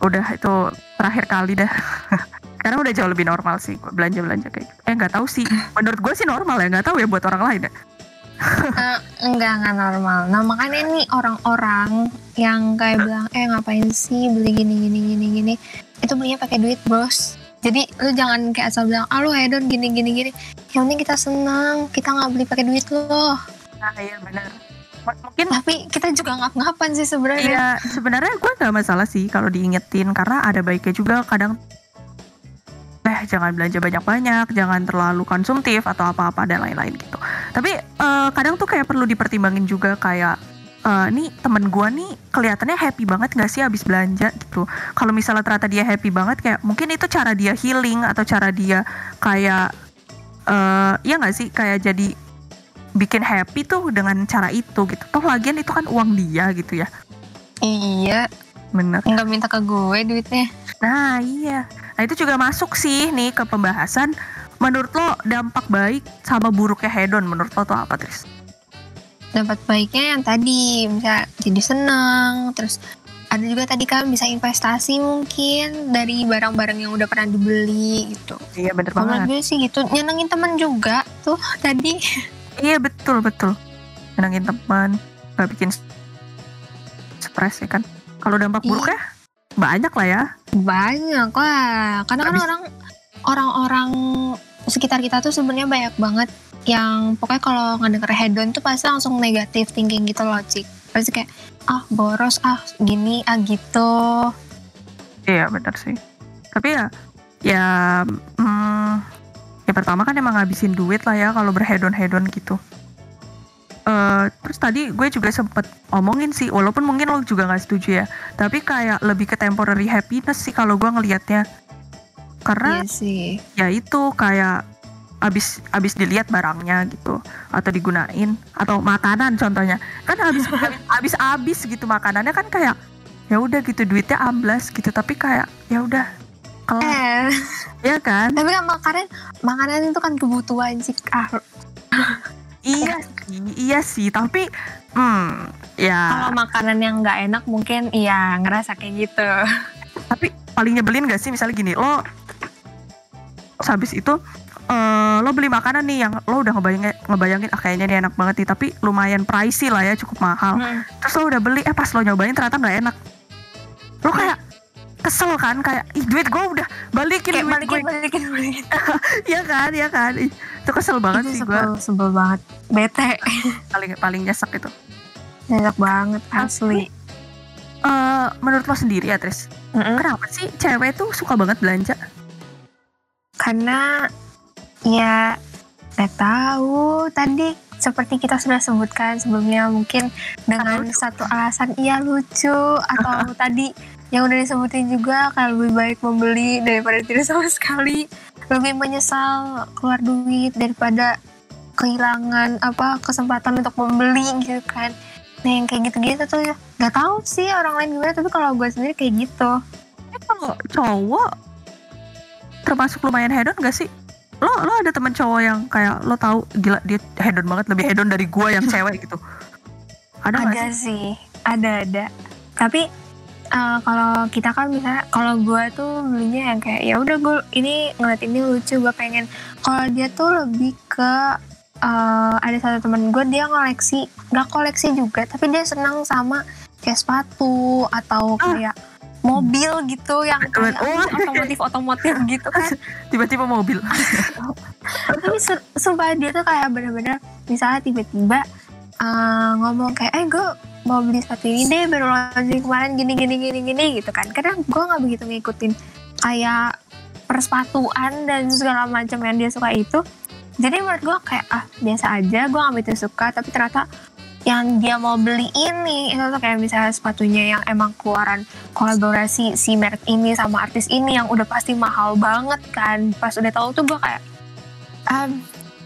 [SPEAKER 1] udah itu terakhir kali dah. Karena udah jauh lebih normal sih gue belanja belanja kayak gitu. Eh nggak tahu sih, menurut gue sih normal ya nggak tahu ya buat orang lain ya.
[SPEAKER 2] Eh, enggak enggak normal nah makanya nih orang-orang yang kayak bilang eh ngapain sih beli gini gini gini gini itu belinya pakai duit bros jadi lu jangan kayak asal bilang ah lu hedon gini gini gini yang penting kita senang kita nggak beli pakai duit lo
[SPEAKER 1] Nah iya benar. M- Mungkin
[SPEAKER 2] tapi kita juga ngap-ngapan sih sebenarnya
[SPEAKER 1] Iya, sebenarnya gue nggak masalah sih kalau diingetin karena ada baiknya juga kadang eh jangan belanja banyak-banyak, jangan terlalu konsumtif atau apa-apa dan lain-lain gitu. Tapi eh, kadang tuh kayak perlu dipertimbangin juga kayak eh, nih temen gue nih kelihatannya happy banget gak sih abis belanja gitu. Kalau misalnya ternyata dia happy banget kayak mungkin itu cara dia healing atau cara dia kayak eh ya nggak sih kayak jadi bikin happy tuh dengan cara itu gitu. Toh lagian itu kan uang dia gitu ya.
[SPEAKER 2] iya
[SPEAKER 1] Bener.
[SPEAKER 2] nggak minta ke gue duitnya
[SPEAKER 1] Nah iya. Nah itu juga masuk sih nih ke pembahasan. Menurut lo dampak baik sama buruknya hedon menurut lo tuh apa Tris?
[SPEAKER 2] dapat baiknya yang tadi bisa jadi senang terus ada juga tadi kan bisa investasi mungkin dari barang-barang yang udah pernah dibeli gitu
[SPEAKER 1] Iya bener
[SPEAKER 2] Kalau
[SPEAKER 1] banget.
[SPEAKER 2] gue sih gitu nyenengin temen juga tuh tadi
[SPEAKER 1] Iya betul betul. Menangin teman, gak bikin stres ya kan. Kalau dampak
[SPEAKER 2] Iya.
[SPEAKER 1] buruknya banyak lah ya.
[SPEAKER 2] banyak lah karena kan orang orang-orang sekitar kita tuh sebenarnya banyak banget yang pokoknya kalau ngedenger hedon tuh pasti langsung negatif thinking gitu loh cik pasti kayak ah boros ah gini ah gitu
[SPEAKER 1] Iya bener sih. Tapi ya ya hmm, ya pertama kan emang ngabisin duit lah ya kalau berhedon-hedon gitu. eh, terus tadi gue juga sempet omongin sih walaupun mungkin lo juga nggak setuju ya tapi kayak lebih ke temporary happiness sih kalau gue ngelihatnya karena
[SPEAKER 2] Iya sih.
[SPEAKER 1] ya itu kayak abis abis dilihat barangnya gitu atau digunain atau makanan contohnya kan habis habis habis gitu makanannya kan kayak ya udah gitu duitnya amblas gitu tapi kayak ya udah kelar
[SPEAKER 2] Eh,
[SPEAKER 1] ya kan?
[SPEAKER 2] Tapi kan makanan makanan itu kan kebutuhan sih. Ah,
[SPEAKER 1] iya sih iya sih tapi hmm ya.
[SPEAKER 2] Kalau makanan yang nggak enak mungkin iya ngerasa kayak gitu.
[SPEAKER 1] tapi paling nyebelin gak sih? Misalnya gini lo habis itu eh, lo beli makanan nih yang lo udah ngebayangin ngebayangin ah kayaknya ini enak banget nih tapi lumayan pricey lah ya cukup mahal.
[SPEAKER 2] Hmm.
[SPEAKER 1] terus lo udah beli eh pas lo nyobain ternyata nggak enak. Lo kayak kesel kan kayak ih duit gue udah balikin
[SPEAKER 2] Kayak
[SPEAKER 1] duit
[SPEAKER 2] balikin,
[SPEAKER 1] gue
[SPEAKER 2] balikin, balikin.
[SPEAKER 1] Iya kan ya kan itu kesel banget
[SPEAKER 2] itu
[SPEAKER 1] sih gue
[SPEAKER 2] sebel, banget. Bete.
[SPEAKER 1] paling paling nyesek itu
[SPEAKER 2] Enak banget asli.
[SPEAKER 1] Eh, menurut lo sendiri ya Tris
[SPEAKER 2] Mm-mm.
[SPEAKER 1] kenapa sih cewek tuh suka banget belanja
[SPEAKER 2] Karena ya nggak tahu tadi seperti kita sudah sebutkan sebelumnya mungkin dengan satu alasan iya lucu atau tadi yang udah disebutin juga kalau lebih baik membeli daripada tidak sama sekali lebih menyesal keluar duit daripada kehilangan apa kesempatan untuk membeli gitu kan nah yang kayak gitu-gitu tuh ya nggak tahu sih orang lain gimana tapi kalau gue sendiri kayak gitu
[SPEAKER 1] Eh, kalau cowok termasuk lumayan hedon gak sih? Lo lo ada temen cowok yang kayak lo tahu gila dia hedon banget lebih hedon dari gua yang cewek gitu. Ada
[SPEAKER 2] ada
[SPEAKER 1] sih?
[SPEAKER 2] sih ada ada tapi eh, kalau kita kan bisa kalau gue tuh belinya yang kayak ya udah gue ini ngeliat ini lucu gue pengen kalau dia tuh lebih ke eh, ada satu teman gue dia koleksi nggak koleksi juga tapi dia senang sama kayak sepatu atau
[SPEAKER 1] Ah.
[SPEAKER 2] kayak mobil gitu yang kayak
[SPEAKER 1] Oh.
[SPEAKER 2] otomotif otomotif gitu kan
[SPEAKER 1] Tiba-tiba mobil.
[SPEAKER 2] tapi su sumpah dia tuh kayak bener-bener misalnya tiba-tiba uh, ngomong kayak eh gue mau beli sepatu ini deh baru launching kemarin gini gini gini gini gitu kan. Kadang gue nggak begitu ngikutin kayak persepatuan dan segala macam yang dia suka itu. Jadi menurut gue kayak ah biasa aja gue nggak begitu suka. Tapi ternyata yang dia mau beli ini itu tuh kayak misalnya sepatunya yang emang keluaran kolaborasi si merek ini sama artis ini yang udah pasti mahal banget kan. Pas udah tahu tuh gue kayak ah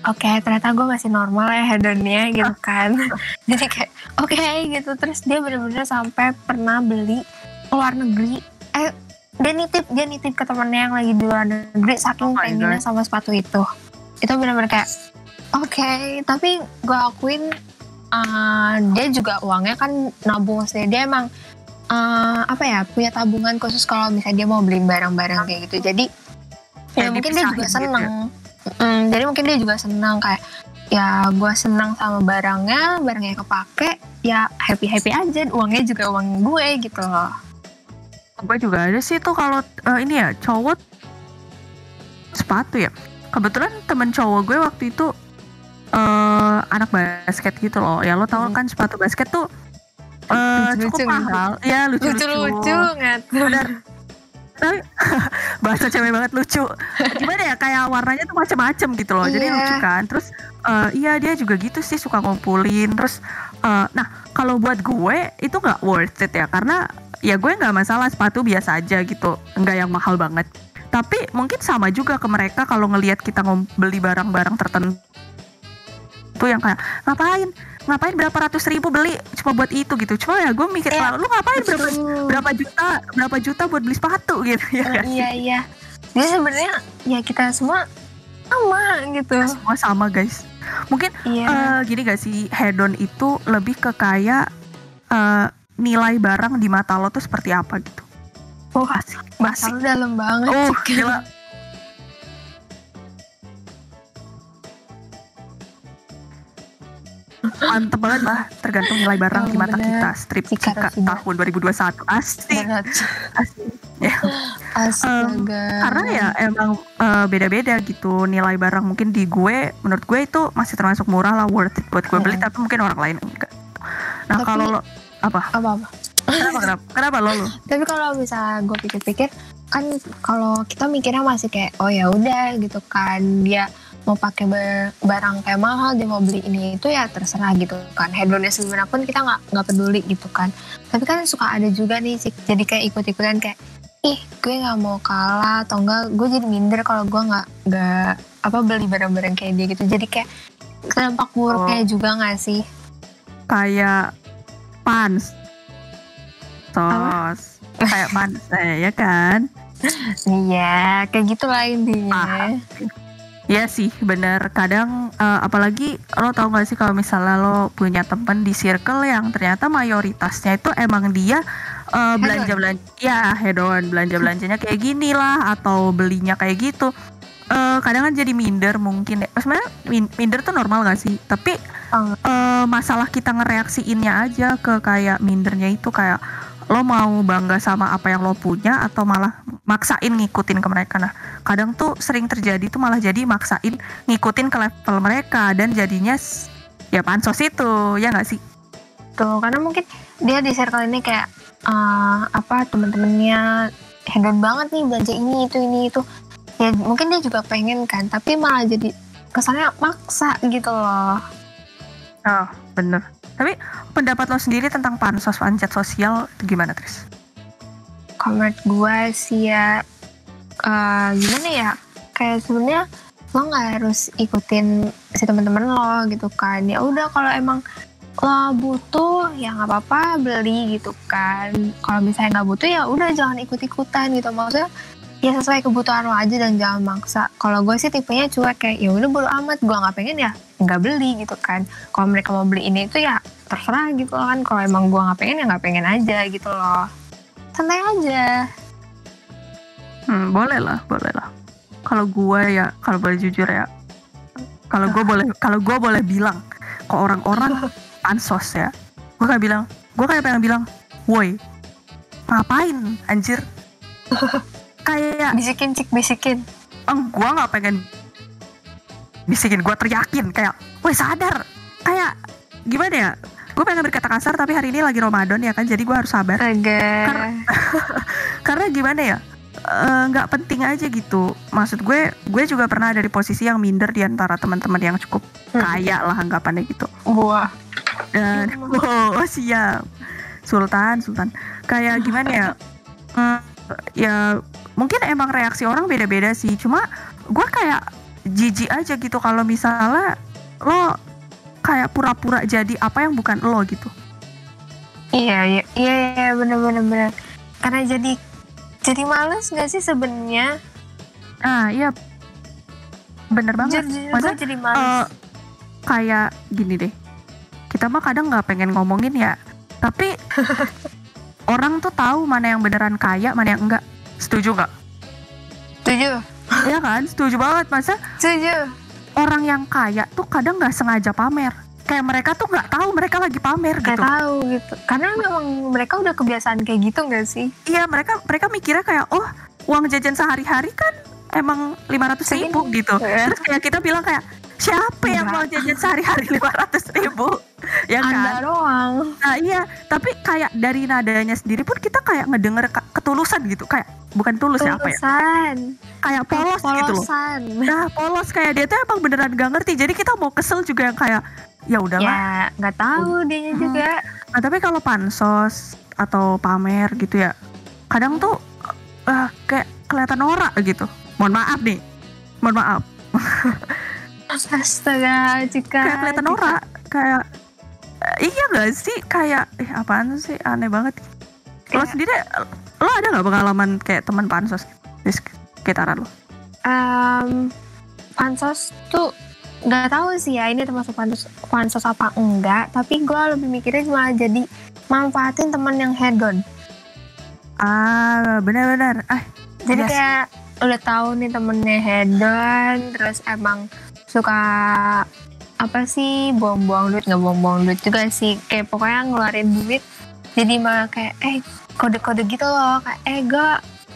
[SPEAKER 2] oke ternyata gue masih normal ya hedonnya gitu kan. Jadi kayak oke gitu. Terus dia bener-bener sampai pernah beli ke luar negeri. Eh dia nitip dia nitip ke temennya yang lagi di luar negeri
[SPEAKER 1] Oh
[SPEAKER 2] saking
[SPEAKER 1] my
[SPEAKER 2] pengennya sama sepatu itu. Itu bener-bener kayak oke tapi gue akuin uh, dia juga uangnya kan nabung. Sih dia emang uh, apa ya punya tabungan khusus kalau misalnya dia mau beli barang-barang kayak gitu. Jadi ya
[SPEAKER 1] Kayak
[SPEAKER 2] mungkin dia juga
[SPEAKER 1] gitu ya?
[SPEAKER 2] seneng Mm, jadi mungkin dia juga seneng kayak ya gue senang sama barangnya barangnya kepake ya happy happy aja uangnya juga uang gue gitu loh
[SPEAKER 1] gue juga ada sih tuh kalau eh, ini ya cowok sepatu ya. Kebetulan temen cowok gue waktu itu eh anak basket gitu loh. Ya lo tau
[SPEAKER 2] Hmm.
[SPEAKER 1] kan sepatu basket tuh eh
[SPEAKER 2] Lucu-lucu
[SPEAKER 1] cukup mahal. Ya lucu-lucu.
[SPEAKER 2] lucu-lucu nggak
[SPEAKER 1] Bener. Tapi bahasa cewek banget lucu. Gimana ya kayak warnanya tuh macam-macam gitu loh. Jadi
[SPEAKER 2] Iya.
[SPEAKER 1] lucu kan. Terus eh, iya dia juga gitu sih suka ngumpulin. Terus eh, nah kalau buat gue itu nggak worth it ya karena ya gue nggak masalah sepatu biasa aja gitu. Nggak yang mahal banget. Tapi mungkin sama juga ke mereka kalau ngelihat kita beli barang-barang tertentu tuh yang kayak ngapain ngapain berapa ratus ribu beli? Cuma buat itu gitu. Cuma ya gue mikir
[SPEAKER 2] Iya.
[SPEAKER 1] lu ngapain berapa
[SPEAKER 2] Betul.
[SPEAKER 1] berapa juta berapa juta buat beli sepatu? Gitu ya. Kan?
[SPEAKER 2] iya iya. Jadi sebenarnya ya kita semua sama gitu.
[SPEAKER 1] Semua sama guys. Mungkin
[SPEAKER 2] iya.
[SPEAKER 1] eh, gini gak sih hedon itu lebih ke kayak eh, nilai barang di mata lo tuh seperti apa gitu?
[SPEAKER 2] Oh
[SPEAKER 1] asik asik.
[SPEAKER 2] dalam banget
[SPEAKER 1] oh gila mantep banget lah tergantung nilai barang
[SPEAKER 2] Oh,
[SPEAKER 1] di mata
[SPEAKER 2] bener.
[SPEAKER 1] kita strip
[SPEAKER 2] Cika
[SPEAKER 1] Cika tahun 2021 asik.
[SPEAKER 2] Berat.
[SPEAKER 1] asik. Ya.
[SPEAKER 2] Astaga.
[SPEAKER 1] Karena ya emang eh, beda-beda gitu nilai barang. Mungkin di gue menurut gue itu masih termasuk murah lah worth it buat gue beli.
[SPEAKER 2] Hmm.
[SPEAKER 1] tapi mungkin orang lain enggak. Nah
[SPEAKER 2] Tapi-
[SPEAKER 1] kalau lo apa?
[SPEAKER 2] Apa apa?
[SPEAKER 1] Kenapa kenapa? Kenapa lo lo?
[SPEAKER 2] Tapi kalau misalnya gue pikir-pikir kan kalau kita mikirnya masih kayak oh ya udah gitu kan. Dia mau pakai ba- barang kayak mahal dia mau beli ini itu ya terserah gitu kan. Hedonnya sebenarnya pun kita nggak nggak peduli gitu kan. Tapi kan suka ada juga nih sih jadi kayak ikut-ikutan kayak ih gue nggak mau kalah atau enggak gue jadi minder kalau gue nggak nggak apa beli barang-barang kayak dia gitu. Jadi kayak dampak buruknya juga nggak sih?
[SPEAKER 1] Kayak pans tos. Kayak pans eh, ya kan?
[SPEAKER 2] Iya kayak gitulah intinya
[SPEAKER 1] Iya sih bener. Kadang eh, apalagi lo tau gak sih kalau misalnya lo punya temen di circle yang ternyata mayoritasnya itu emang dia eh, belanja belanja ya hedon. Belanja belanjanya kayak gini lah atau belinya kayak gitu. Eh, kadang kan jadi minder mungkin ya. Sebenarnya minder tuh normal gak sih? Tapi eh, masalah kita ngereaksiinnya aja ke kayak mindernya itu kayak lo mau bangga sama apa yang lo punya atau malah maksain ngikutin ke mereka. Nah kadang tuh sering terjadi tuh malah jadi maksain ngikutin ke level mereka dan jadinya ya pansos itu ya nggak sih?
[SPEAKER 2] Tuh karena mungkin dia di circle ini kayak eh, apa temen-temennya hedon banget nih belanja ini itu ini itu. Ya mungkin dia juga pengen kan tapi malah jadi kesannya maksa gitu loh.
[SPEAKER 1] Oh bener. Tapi pendapat lo sendiri tentang pansos panjat sosial gimana Tris?
[SPEAKER 2] Menurut gue sih ya. Eh, gimana ya? Kayak sebenarnya lo nggak harus ikutin si teman-teman lo gitu kan. Ya udah kalau emang lo butuh ya nggak apa-apa beli gitu kan. Kalau misalnya nggak butuh ya udah jangan ikut-ikutan gitu. Maksudnya ya sesuai kebutuhan lo aja dan jangan maksa. Kalau gue sih tipenya cuek kayak ya udah bodo amat gue nggak pengen ya nggak beli gitu kan. Kalau mereka mau beli ini itu ya terserah gitu kan. Kalau emang gue nggak pengen ya nggak pengen aja gitu loh santai aja
[SPEAKER 1] Hmm, boleh lah, boleh lah. Kalau gue ya, kalau boleh jujur ya, kalau gue boleh, kalau gue boleh bilang ke orang-orang pansos ya, gue kayak bilang, gue kayak pengen bilang, woi, ngapain, anjir? kayak,
[SPEAKER 2] bisikin cik bisikin
[SPEAKER 1] eng, gue nggak pengen bisikin, gue teriakin kayak, woi sadar, kayak gimana ya? Gue pengen berkata kasar tapi hari ini lagi Ramadan ya kan, jadi gue harus sabar. Karena gimana ya eh, nggak penting aja gitu maksud gue gue juga pernah ada di posisi yang minder di antara teman-teman yang cukup
[SPEAKER 2] Hmm.
[SPEAKER 1] kaya lah anggapannya gitu
[SPEAKER 2] Wah.
[SPEAKER 1] dan oh, siap Sultan Sultan kayak gimana ya Hmm, ya mungkin emang reaksi orang beda-beda sih cuma gue kayak jijik aja gitu kalau misalnya lo kayak pura-pura jadi apa yang bukan lo gitu?
[SPEAKER 2] Iya, iya, iya, iya, bener, bener, bener. Karena jadi jadi males nggak sih sebenarnya?
[SPEAKER 1] ah iya. Bener banget.
[SPEAKER 2] Jujur, jadi males.
[SPEAKER 1] kayak gini deh. Kita mah kadang nggak pengen ngomongin ya. Tapi orang tuh tahu mana yang beneran kaya mana yang enggak setuju nggak?
[SPEAKER 2] Setuju,
[SPEAKER 1] ya kan? Setuju banget. Masa
[SPEAKER 2] setuju.
[SPEAKER 1] Orang yang kaya tuh kadang nggak sengaja pamer kayak mereka tuh nggak tahu mereka lagi pamer
[SPEAKER 2] Gak
[SPEAKER 1] gitu
[SPEAKER 2] tahu gitu. Karena memang mereka udah kebiasaan kayak gitu nggak sih?
[SPEAKER 1] iya mereka mereka mikirnya kayak oh uang jajan sehari-hari kan emang lima ratus ribu gitu
[SPEAKER 2] Iya.
[SPEAKER 1] terus kayak kita bilang kayak siapa yang mau jajan sehari-hari lima ratus ribu ya kan
[SPEAKER 2] Anda doang.
[SPEAKER 1] Nah iya, tapi kayak dari nadanya sendiri pun kita kayak ngedenger ketulusan gitu, kayak bukan tulus ya apa ya, kayak polos gitu loh.
[SPEAKER 2] Polosan.
[SPEAKER 1] Nah polos kayak dia tuh emang beneran gak ngerti, jadi kita mau kesel juga yang kayak ya udahlah.
[SPEAKER 2] Ya, nggak tahu dianya
[SPEAKER 1] Hmm.
[SPEAKER 2] juga.
[SPEAKER 1] Nah tapi kalau pansos atau pamer gitu ya, kadang tuh eh, kayak kelihatan norak gitu. Mohon maaf nih, mohon maaf.
[SPEAKER 2] Astaga, Cika.
[SPEAKER 1] Kayak kelihatan norak, kayak eh, iya gak sih kayak eh apaan sih aneh banget. Lo
[SPEAKER 2] Kayak-
[SPEAKER 1] sendiri lo ada nggak pengalaman kayak teman pansos di sekitaran lo?
[SPEAKER 2] Em, pansos tuh nggak tahu sih ya ini termasuk pansos pansos apa enggak tapi gue lebih mikirnya cuma jadi manfaatin temen yang hedon
[SPEAKER 1] Ah benar-benar. Ah
[SPEAKER 2] jadi
[SPEAKER 1] Yes.
[SPEAKER 2] kayak udah tahu nih temennya hedon terus emang suka apa sih buang-buang duit nggak buang-buang duit juga sih. Kayak pokoknya ngeluarin duit jadi malah kayak eh kode-kode gitu loh. Kayak eh gue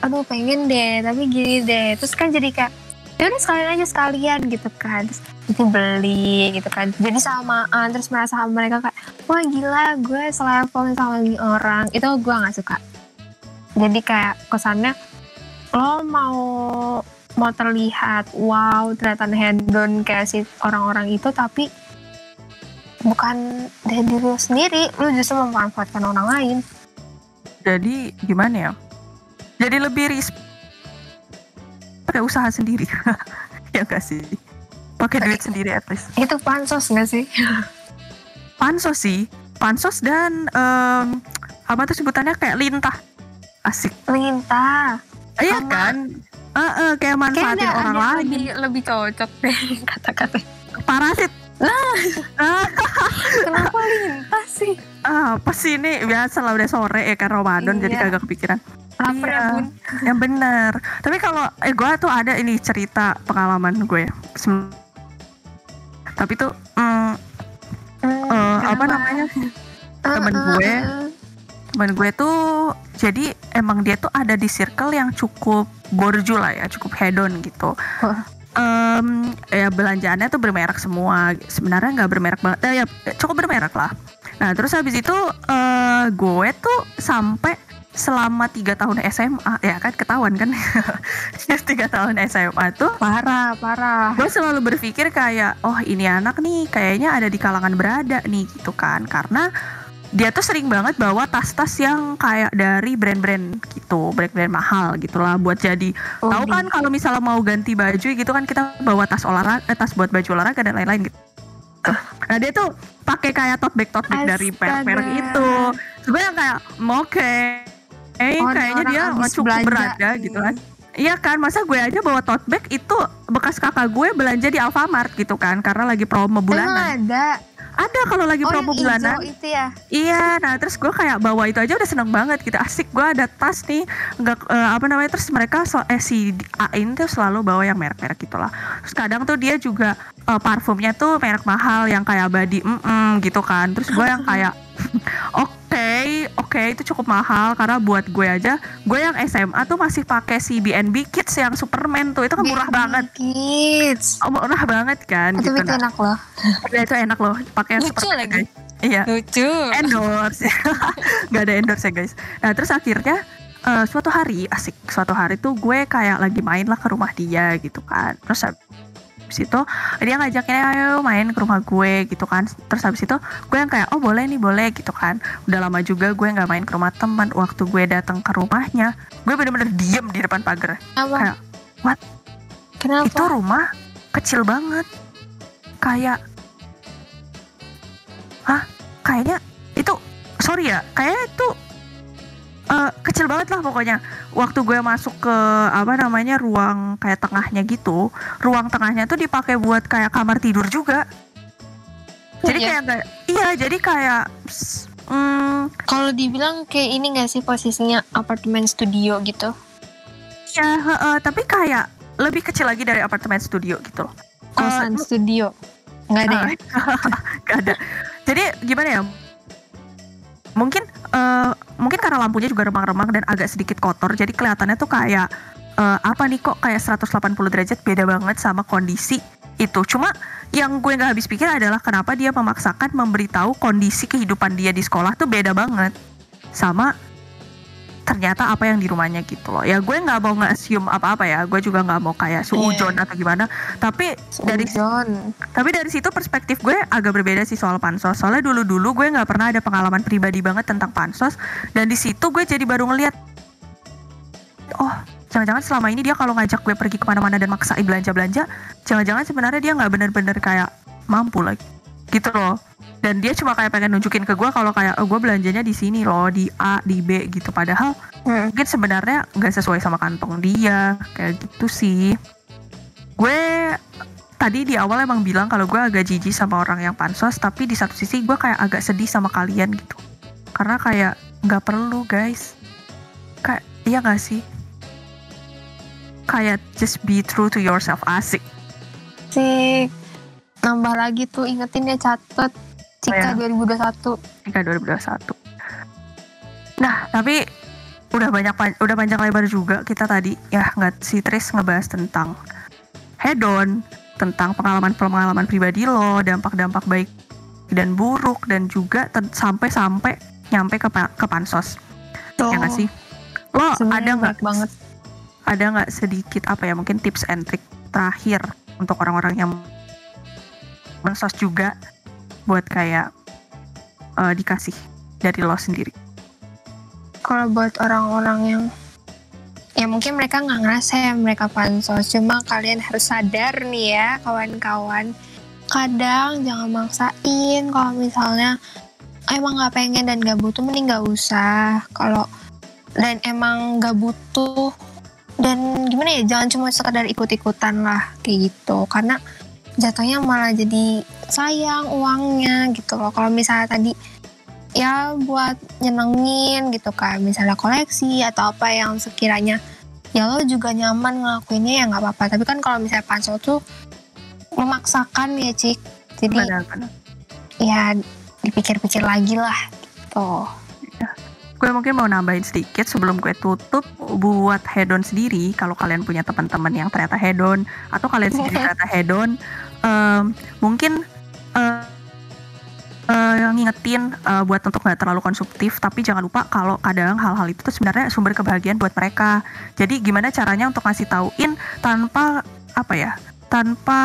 [SPEAKER 2] aduh pengen deh tapi gini deh. Terus kan jadi kayak ya udah sekalian aja sekalian gitu kan. Terus itu beli gitu kan. Jadi samaan terus merasa sama mereka kayak wah gila gue selevel sama ini orang. Itu gue nggak suka. Jadi kayak kesannya lo mau mau terlihat wow ternyata hedon kayak si orang-orang itu tapi bukan dari diri lu sendiri lu justru memanfaatkan orang lain.
[SPEAKER 1] Jadi gimana ya? Jadi lebih ris pakai usaha sendiri. Ya gak sih? Pakai duit sendiri at least.
[SPEAKER 2] itu pansos gak sih?
[SPEAKER 1] Pansos sih. Pansos dan em, apa tuh sebutannya? Kayak lintah. Asik.
[SPEAKER 2] Lintah.
[SPEAKER 1] Iya kan Eh, eh, kayak manfaatin orang
[SPEAKER 2] ada
[SPEAKER 1] lain.
[SPEAKER 2] lebih, lebih cocok deh kata-kata.
[SPEAKER 1] Parasit. Ah,
[SPEAKER 2] kenapa lintah sih?
[SPEAKER 1] Apa sih ini biasa lah udah sore ya kan Ramadan jadi
[SPEAKER 2] Iya.
[SPEAKER 1] kagak kepikiran.
[SPEAKER 2] Lapar ya
[SPEAKER 1] Iya.
[SPEAKER 2] bun?
[SPEAKER 1] yang bener. Tapi kalau eh gue tuh ada ini cerita pengalaman gue ya Sem- tapi tuh mm,
[SPEAKER 2] Hmm,
[SPEAKER 1] eh, apa namanya? Temen
[SPEAKER 2] Eh, eh,
[SPEAKER 1] gue. Temen gue tuh jadi emang dia tuh ada di circle yang cukup borju lah ya cukup hedon gitu.
[SPEAKER 2] Wah.
[SPEAKER 1] Em, ya belanjaannya tuh bermerek semua. Sebenarnya nggak bermerek banget eh, ya cukup bermerek lah. Nah terus habis itu eh, gue tuh sampai selama tiga tahun SMA ya kan ketahuan kan? Tiga tahun SMA tuh
[SPEAKER 2] parah parah.
[SPEAKER 1] gue selalu berpikir kayak oh ini anak nih kayaknya ada di kalangan berada nih gitu kan. Karena dia tuh sering banget bawa tas-tas yang kayak dari brand-brand gitu brand-brand mahal gitulah buat jadi.
[SPEAKER 2] Oh,
[SPEAKER 1] tahu kan kalau misalnya mau ganti baju gitu kan kita bawa tas olahraga eh, tas buat baju olahraga dan lain-lain gitu. Nah dia tuh pakai kayak tote bag tote bag dari
[SPEAKER 2] Astaga.
[SPEAKER 1] merek-merek itu. Sebenarnya kayak oke eh
[SPEAKER 2] Oh, ini
[SPEAKER 1] kayaknya dia cukup
[SPEAKER 2] belanja
[SPEAKER 1] berada gitu kan. Iya kan, masa gue aja bawa tote bag itu bekas kakak gue belanja di Alfamart gitu kan, karena lagi promo
[SPEAKER 2] Emang
[SPEAKER 1] bulanan.
[SPEAKER 2] ada
[SPEAKER 1] Ada kalau lagi
[SPEAKER 2] oh
[SPEAKER 1] promo
[SPEAKER 2] yang
[SPEAKER 1] bulanan.
[SPEAKER 2] itu ya
[SPEAKER 1] Iya, nah terus gue kayak bawa itu aja udah seneng banget gitu. Asik gue ada tas nih, nggak eh, apa namanya terus mereka sel- eh si Ain tuh selalu bawa yang merek-merek gitulah. Terus kadang tuh dia juga eh, parfumnya tuh merek mahal yang kayak body mm gitu kan. Terus gue yang kayak oke oke itu cukup mahal. Karena buat gue aja gue yang SMA tuh masih pakai si B&B Kids yang Superman tuh. Itu kan murah
[SPEAKER 2] Baby
[SPEAKER 1] banget.
[SPEAKER 2] Kids.
[SPEAKER 1] Oh, murah banget kan?
[SPEAKER 2] Tapi
[SPEAKER 1] gitu
[SPEAKER 2] itu
[SPEAKER 1] nah.
[SPEAKER 2] enak loh.
[SPEAKER 1] Ya, itu enak loh. Pakai Superman
[SPEAKER 2] lagi.
[SPEAKER 1] guys. iya.
[SPEAKER 2] Lucu.
[SPEAKER 1] Endorse. Nggak ada endorse ya guys. Nah terus akhirnya eh, suatu hari asik suatu hari tuh gue kayak lagi main lah ke rumah dia gitu kan. Terus habis itu dia ngajakin ayo main ke rumah gue gitu kan. Terus habis itu gue yang kayak oh boleh nih boleh gitu kan. Udah lama juga gue nggak main ke rumah teman waktu gue datang ke rumahnya. Gue bener-bener diem di depan pagar.
[SPEAKER 2] Apa?
[SPEAKER 1] Kayak, what?
[SPEAKER 2] kenapa?
[SPEAKER 1] Itu rumah kecil banget. Kayak hah? Kayaknya itu sorry ya kayaknya itu eh, kecil banget lah pokoknya waktu gue masuk ke apa namanya ruang kayak tengahnya gitu ruang tengahnya tuh dipakai buat kayak kamar tidur juga jadi
[SPEAKER 2] Iya.
[SPEAKER 1] kayak kayak iya jadi kayak hmm,
[SPEAKER 2] kalau dibilang kayak ini gak sih posisinya apartemen studio gitu
[SPEAKER 1] ya heeh, tapi kayak lebih kecil lagi dari apartemen studio gitu loh
[SPEAKER 2] kosan studio nggak ada ya
[SPEAKER 1] Gak ada. Jadi gimana ya? Mungkin eh, mungkin karena lampunya juga remang-remang dan agak sedikit kotor, jadi kelihatannya tuh kayak eh, apa nih kok kayak 180 derajat beda banget sama kondisi itu. Cuma yang gue nggak habis pikir adalah kenapa dia memaksakan memberitahu kondisi kehidupan dia di sekolah tuh beda banget sama ternyata apa yang di rumahnya gitu loh. Ya gue nggak mau nge-assume apa-apa ya. Gue juga nggak mau kayak suujon atau gimana. Tapi dari
[SPEAKER 2] John
[SPEAKER 1] tapi dari situ perspektif gue agak berbeda sih soal pansos. Soalnya dulu-dulu gue nggak pernah ada pengalaman pribadi banget tentang pansos. Dan di situ gue jadi baru ngeliat, oh jangan-jangan selama ini dia kalau ngajak gue pergi ke mana-mana dan maksain belanja-belanja, jangan-jangan sebenarnya dia nggak bener-bener kayak mampu lagi, gitu loh. Dan dia cuma kayak pengen nunjukin ke gue kalau kayak oh, gue belanjanya di sini loh, di A, di B gitu. Padahal
[SPEAKER 2] Hmm.
[SPEAKER 1] mungkin sebenarnya nggak sesuai sama kantong dia kayak gitu sih gue tadi di awal emang bilang kalau gue agak jijik sama orang yang pansos tapi di satu sisi gue kayak agak sedih sama kalian gitu karena kayak nggak perlu guys kayak iya nggak sih kayak just be true to yourself asik
[SPEAKER 2] sih nambah lagi tuh ingetin ya catet.
[SPEAKER 1] Oh,
[SPEAKER 2] Cika
[SPEAKER 1] ya.
[SPEAKER 2] 2021
[SPEAKER 1] ketika 2021 nah tapi udah banyak udah panjang lebar juga kita tadi. Ya nggak si Tris ngebahas tentang hedon tentang pengalaman-pengalaman pribadi lo dampak-dampak baik dan buruk dan juga sampai-sampai nyampe ke, pa- ke pansos. Ya nggak sih? Lo ada
[SPEAKER 2] Sebenarnya
[SPEAKER 1] nggak
[SPEAKER 2] banget.
[SPEAKER 1] ada nggak sedikit apa ya mungkin tips and trick terakhir untuk orang-orang yang mensos juga buat kayak uh, dikasih dari lo sendiri?
[SPEAKER 2] Kalau buat orang-orang yang ya mungkin mereka nggak ngerasa ya mereka pansos. Cuma kalian harus sadar nih ya kawan-kawan. Kadang jangan maksain kalau misalnya emang nggak pengen dan nggak butuh mending nggak usah. Kalau dan emang nggak butuh dan gimana ya jangan cuma sekadar ikut-ikutan lah kayak gitu. Karena jatuhnya malah jadi sayang uangnya gitu loh kalau misalnya tadi ya buat nyenengin gitu kan misalnya koleksi atau apa yang sekiranya ya lo juga nyaman ngelakuinnya ya nggak apa-apa tapi kan kalau misalnya pansel tuh memaksakan ya cik jadi benar, benar. ya dipikir-pikir lagi lah gitu.
[SPEAKER 1] Gue mungkin mau nambahin sedikit sebelum gue tutup buat hedon sendiri kalau kalian punya teman-teman yang ternyata hedon atau kalian sendiri ternyata hedon um, mungkin uh, uh, ngingetin uh, buat untuk nggak terlalu konsumtif tapi jangan lupa kalau kadang hal-hal itu tuh sebenarnya sumber kebahagiaan buat mereka. Jadi gimana caranya untuk ngasih tauin tanpa apa ya tanpa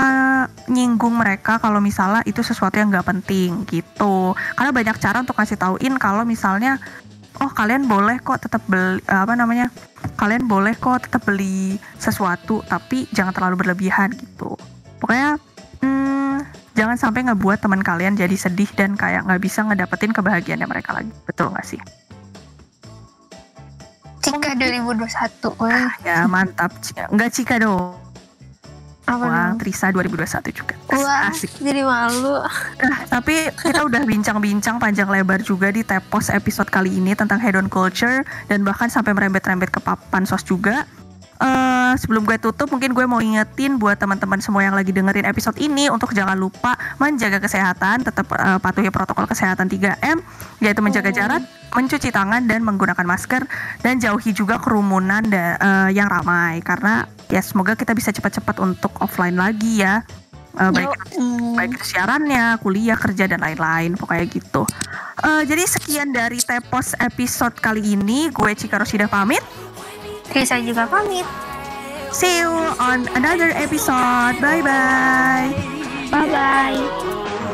[SPEAKER 1] nyinggung mereka kalau misalnya itu sesuatu yang nggak penting gitu. Karena banyak cara untuk kasih tauin kalau misalnya oh kalian boleh kok tetap beli apa namanya kalian boleh kok tetap beli sesuatu tapi jangan terlalu berlebihan gitu. Pokoknya hmm, jangan sampai ngebuat teman kalian jadi sedih dan kayak nggak bisa ngedapetin kebahagiaannya mereka lagi. Betul nggak sih?
[SPEAKER 2] Cika 2021 ah,
[SPEAKER 1] ya mantap. Nggak Cika dong Wah, Trisa 2021 juga.
[SPEAKER 2] Wah, Asik. jadi malu.
[SPEAKER 1] Nah, tapi kita udah bincang-bincang panjang lebar juga di Tepos episode kali ini tentang hedon culture dan bahkan sampai merembet-rembet ke papan sos juga. Uh, sebelum gue tutup, mungkin gue mau ingetin buat teman-teman semua yang lagi dengerin episode ini untuk jangan lupa menjaga kesehatan, tetap uh, patuhi protokol kesehatan 3M, yaitu menjaga jarak, mencuci tangan dan menggunakan masker dan jauhi juga kerumunan da, uh, yang ramai karena ya semoga kita bisa cepat-cepat untuk offline lagi ya uh, baik mm. baik siarannya, kuliah, kerja dan lain-lain pokoknya gitu. Uh, jadi sekian dari Tepos episode kali ini. Gue Cika Rosida pamit.
[SPEAKER 2] Saya juga pamit.
[SPEAKER 1] See you on another episode. Bye bye.
[SPEAKER 2] Bye bye.